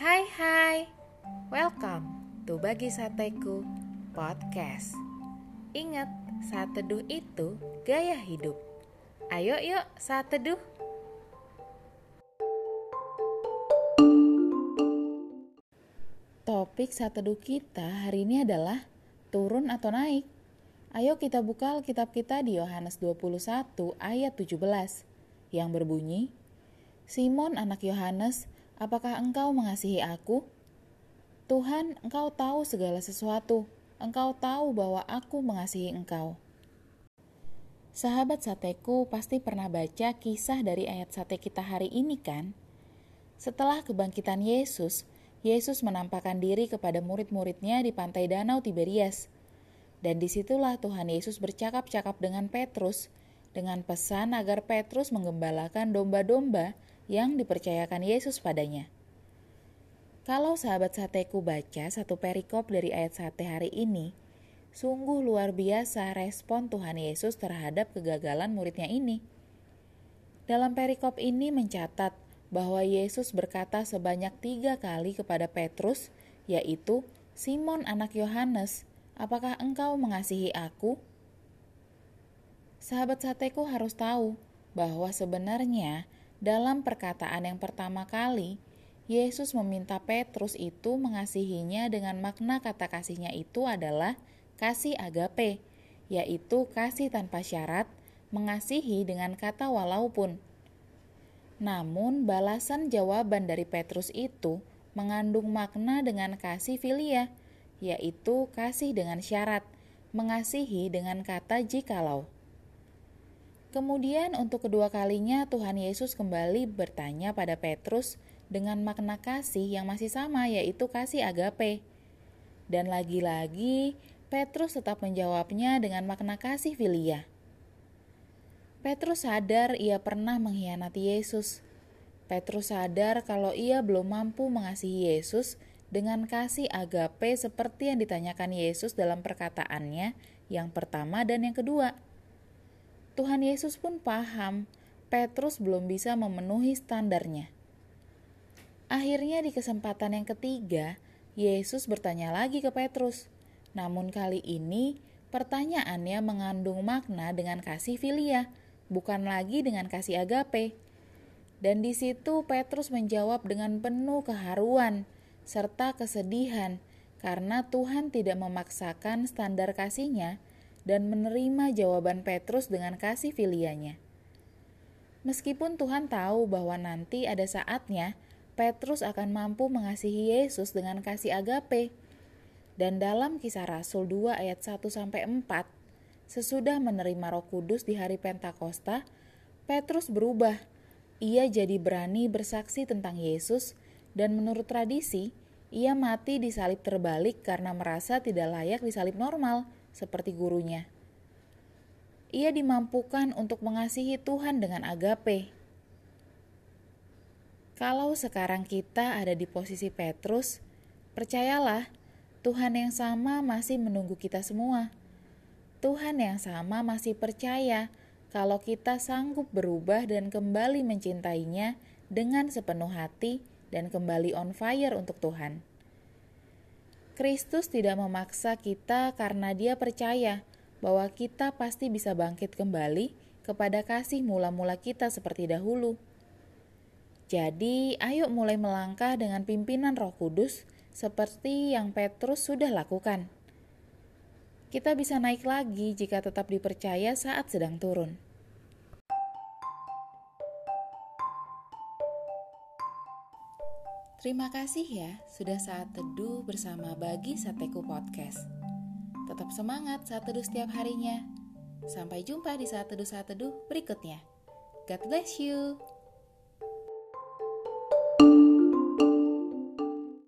Hai hai, welcome to Bagi Sateku Podcast. Ingat, saat teduh itu gaya hidup. Ayo yuk saat teduh Topik saat teduh kita hari ini adalah turun atau naik. Ayo kita buka Alkitab kita di Yohanes 21 ayat 17 yang berbunyi Simon anak Yohanes Apakah engkau mengasihi aku? Tuhan, engkau tahu segala sesuatu. Engkau tahu bahwa aku mengasihi engkau. Sahabat sateku pasti pernah baca kisah dari ayat sate kita hari ini kan? Setelah kebangkitan Yesus, Yesus menampakkan diri kepada murid-muridnya di pantai danau Tiberias. Dan di situlah Tuhan Yesus bercakap-cakap dengan Petrus dengan pesan agar Petrus menggembalakan domba-domba yang dipercayakan Yesus padanya. Kalau sahabat sateku baca satu perikop dari ayat sate hari ini, sungguh luar biasa respon Tuhan Yesus terhadap kegagalan muridnya ini. Dalam perikop ini mencatat bahwa Yesus berkata sebanyak tiga kali kepada Petrus, yaitu, Simon anak Yohanes, apakah engkau mengasihi aku? Sahabat sateku harus tahu bahwa sebenarnya dalam perkataan yang pertama kali, Yesus meminta Petrus itu mengasihinya dengan makna kata kasihnya itu adalah kasih agape, yaitu kasih tanpa syarat, mengasihi dengan kata walaupun. Namun, balasan jawaban dari Petrus itu mengandung makna dengan kasih filia, yaitu kasih dengan syarat, mengasihi dengan kata jikalau. Kemudian untuk kedua kalinya Tuhan Yesus kembali bertanya pada Petrus dengan makna kasih yang masih sama yaitu kasih agape. Dan lagi-lagi Petrus tetap menjawabnya dengan makna kasih filia. Petrus sadar ia pernah mengkhianati Yesus. Petrus sadar kalau ia belum mampu mengasihi Yesus dengan kasih agape seperti yang ditanyakan Yesus dalam perkataannya yang pertama dan yang kedua. Tuhan Yesus pun paham Petrus belum bisa memenuhi standarnya. Akhirnya di kesempatan yang ketiga, Yesus bertanya lagi ke Petrus. Namun kali ini pertanyaannya mengandung makna dengan kasih filia, bukan lagi dengan kasih agape. Dan di situ Petrus menjawab dengan penuh keharuan serta kesedihan karena Tuhan tidak memaksakan standar kasihnya dan menerima jawaban Petrus dengan kasih filianya. Meskipun Tuhan tahu bahwa nanti ada saatnya Petrus akan mampu mengasihi Yesus dengan kasih agape. Dan dalam kisah Rasul 2 ayat 1 sampai 4, sesudah menerima Roh Kudus di hari Pentakosta, Petrus berubah. Ia jadi berani bersaksi tentang Yesus dan menurut tradisi, ia mati disalib terbalik karena merasa tidak layak disalib normal seperti gurunya. Ia dimampukan untuk mengasihi Tuhan dengan agape. Kalau sekarang kita ada di posisi Petrus, percayalah, Tuhan yang sama masih menunggu kita semua. Tuhan yang sama masih percaya kalau kita sanggup berubah dan kembali mencintainya dengan sepenuh hati dan kembali on fire untuk Tuhan. Kristus tidak memaksa kita karena Dia percaya bahwa kita pasti bisa bangkit kembali kepada kasih mula-mula kita seperti dahulu. Jadi, ayo mulai melangkah dengan pimpinan Roh Kudus seperti yang Petrus sudah lakukan. Kita bisa naik lagi jika tetap dipercaya saat sedang turun. Terima kasih ya sudah saat teduh bersama Bagi Sateku Podcast. Tetap semangat saat teduh setiap harinya. Sampai jumpa di saat teduh saat teduh berikutnya. God bless you.